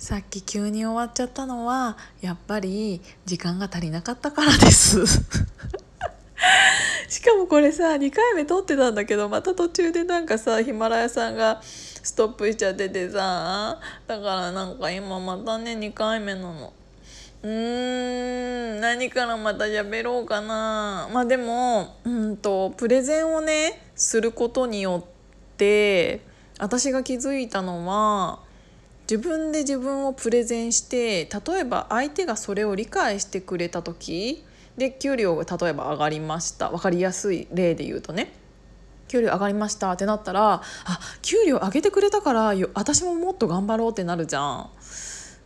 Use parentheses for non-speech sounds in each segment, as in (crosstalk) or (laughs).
さっき急に終わっちゃったのはやっぱり時間が足りなかったからです。(laughs) しかもこれさ2回目撮ってたんだけどまた途中でなんかさヒマラヤさんがストップしちゃっててさだからなんか今またね2回目なの。うーん何からまた喋ろうかな。まあでもうんとプレゼンをねすることによって私が気づいたのは自分で自分をプレゼンして例えば相手がそれを理解してくれた時で給料が例えば上がりました分かりやすい例で言うとね給料上がりましたってなったらあ給料上げてくれたから私ももっと頑張ろうってなるじゃん。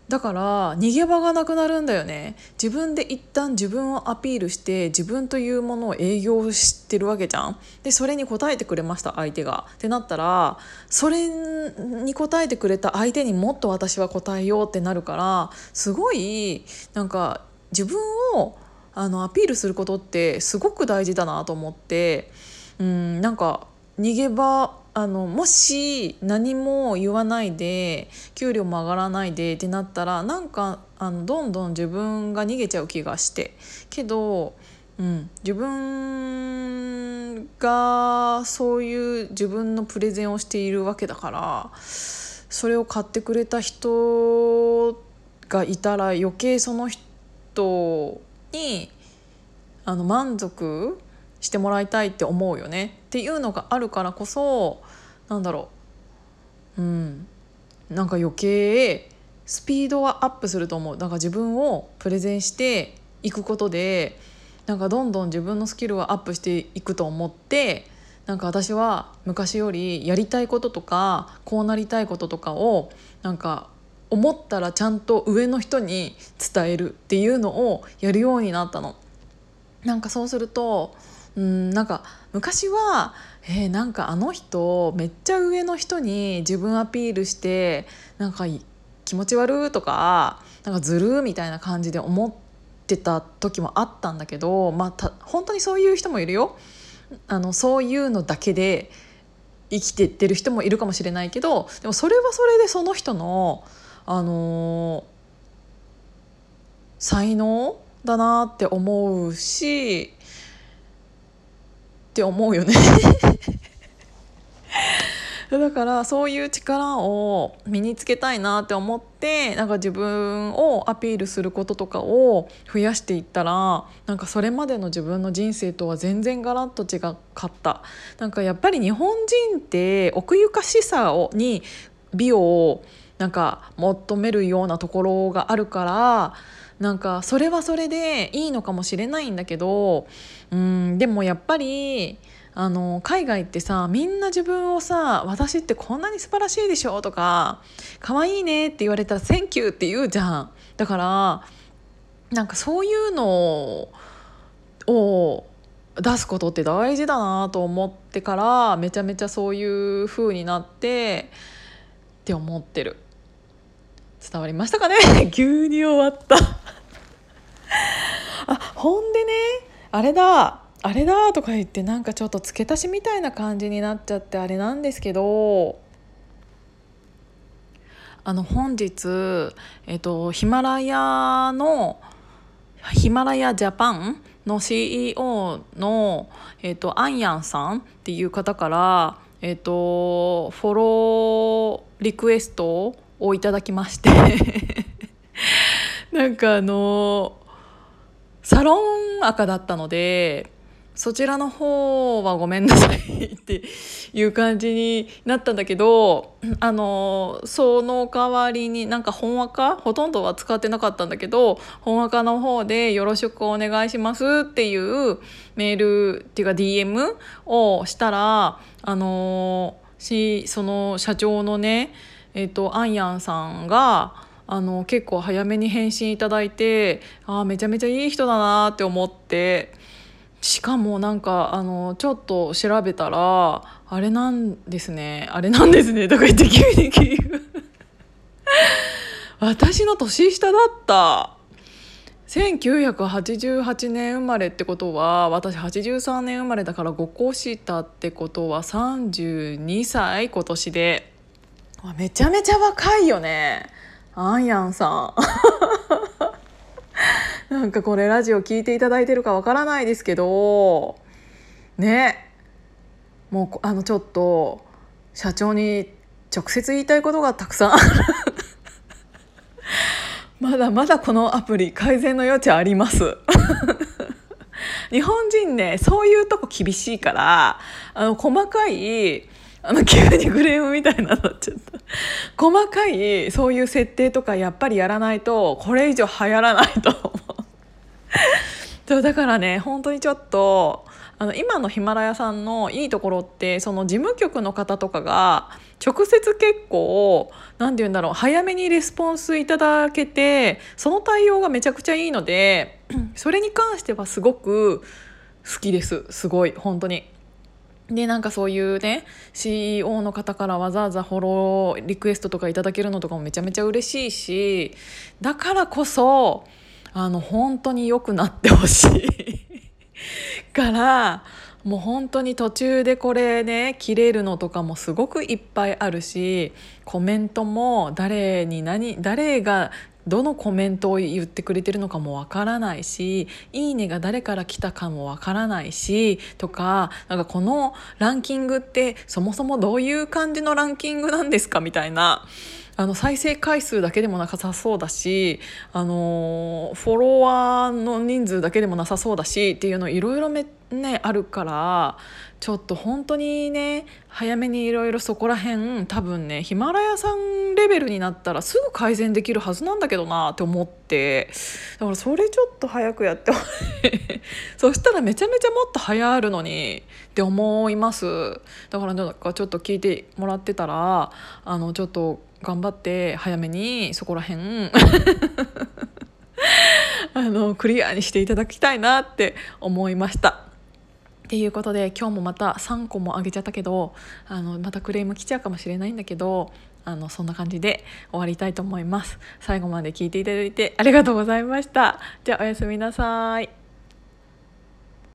だから逃げ場がなくなるんだよね。自分で一旦自分をアピールして自分というものを営業してるわけじゃん。でそれに応えてくれました相手が。ってなったらそれに応えてくれた相手にもっと私は応えようってなるからすごいなんか自分をあのアピールすることってすごく大事だなと思ってうんなんか逃げ場あのもし何も言わないで給料も上がらないでってなったらなんかあのどんどん自分が逃げちゃう気がして。けど、うん、自分がそういう自分のプレゼンをしているわけだからそれを買ってくれた人がいたら余計その人にあの満足してもらいたいって思うよね。っていうのがあるからこそなんだろう。うん。なんか余計スピードはアップすると思う。だから自分をプレゼンしていくことでなんかどんどん自分のスキルはアップしていくと思ってなんか私は昔よりやりたいこととかこうなりたいこととかをなんか思ったらちゃんと上の人に伝えるっていうのをやるようになったの。なんかそうするとうんなんか昔はえー、なんかあの人めっちゃ上の人に自分アピールしてなんか気持ち悪とかなんかずるみたいな感じで思ってた時もあったんだけど、まあ、た本当にそういう人もいるよ。あのそういうのだけで生きてってる人もいるかもしれないけどでもそれはそれでその人の、あのー、才能だなって思うしって思うよね。(laughs) だからそういう力を身につけたいなって思ってなんか自分をアピールすることとかを増やしていったらなんかそれまでの自分の人生とは全然ガラッと違かった。なんかやっぱり日本人って奥ゆかしさをに美をなんか求めるようなところがあるからなんかそれはそれでいいのかもしれないんだけどうんでもやっぱりあの海外ってさみんな自分をさ「私ってこんなに素晴らしいでしょ」とか「可愛いね」って言われたら「Thank you」って言うじゃん。だからなんかそういうのを出すことって大事だなと思ってからめちゃめちゃそういう風になってって思ってる。伝わりましたかね？(laughs) 急に終わった。(laughs) あほんでねあれだあれだとか言ってなんかちょっと付け足しみたいな感じになっちゃってあれなんですけど。あの本日、えっと、ヒマラヤのヒマラヤジャパンの CEO の、えっと、アンヤンさんっていう方から、えっと、フォローリクエストをいただきまして。(laughs) なんかあのサロン赤だったのでそちらの方はごめんなさいっていう感じになったんだけどあのその代わりになんか本赤ほとんどは使ってなかったんだけど本赤の方で「よろしくお願いします」っていうメールっていうか DM をしたらあのしその社長のねえっ、とアンヤンさんがあの結構早めに返信いただいてああめちゃめちゃいい人だなって思ってしかもなんかあのちょっと調べたらあれなんですねあれなんですねとか言って急に聞く (laughs) 私の年下だった。1988年生まれってことは私83年生まれだから5個下ってことは32歳今年で。めちゃめちゃ若いよね。あんやんさん。(laughs) なんかこれラジオ聞いていただいてるかわからないですけど。ね。もうあのちょっと社長に直接言いたいことがたくさん (laughs) まだまだこのアプリ改善の余地あります。(laughs) 日本人ねそういうとこ厳しいからあの細かいあの急にクレームみたいになっちゃった。(laughs) 細かいそういう設定とかやっぱりやらないとこれ以上流行らないと思う (laughs) そうだからね本当にちょっとあの今のヒマラヤさんのいいところってその事務局の方とかが直接結構何て言うんだろう早めにレスポンスいただけてその対応がめちゃくちゃいいので (clears throat) それに関してはすごく好きですすごい本当に。でなんかそういうね CEO の方からわざわざフォローリクエストとかいただけるのとかもめちゃめちゃ嬉しいしだからこそあの本当に良くなってほしい。(laughs) からもう本当に途中でこれね切れるのとかもすごくいっぱいあるしコメントも誰に何誰がどのコメントを言ってくれてるのかもわからないし「いいね」が誰から来たかもわからないしとかなんかこのランキングってそもそもどういう感じのランキングなんですかみたいな。あの再生回数だけでもなさそうだし、あのフォロワーの人数だけでもなさそうだしっていうのいろいろめねあるからちょっと本当にね早めにいろいろそこら辺多分ねヒマラヤさんレベルになったらすぐ改善できるはずなんだけどなって思ってだからそれちょっと早くやって (laughs) そしたらめちゃめちゃもっと流行るのにって思いますだからなんかちょっと聞いてもらってたらあのちょっと頑張って早めにそこら辺 (laughs) あのクリアにしていただきたいなって思いました。っていうことで今日もまた3個もあげちゃったけどあのまたクレーム来ちゃうかもしれないんだけどあのそんな感じで終わりたいと思います。最後まで聞いていただいてありがとうございました。じゃあおやすみなさい。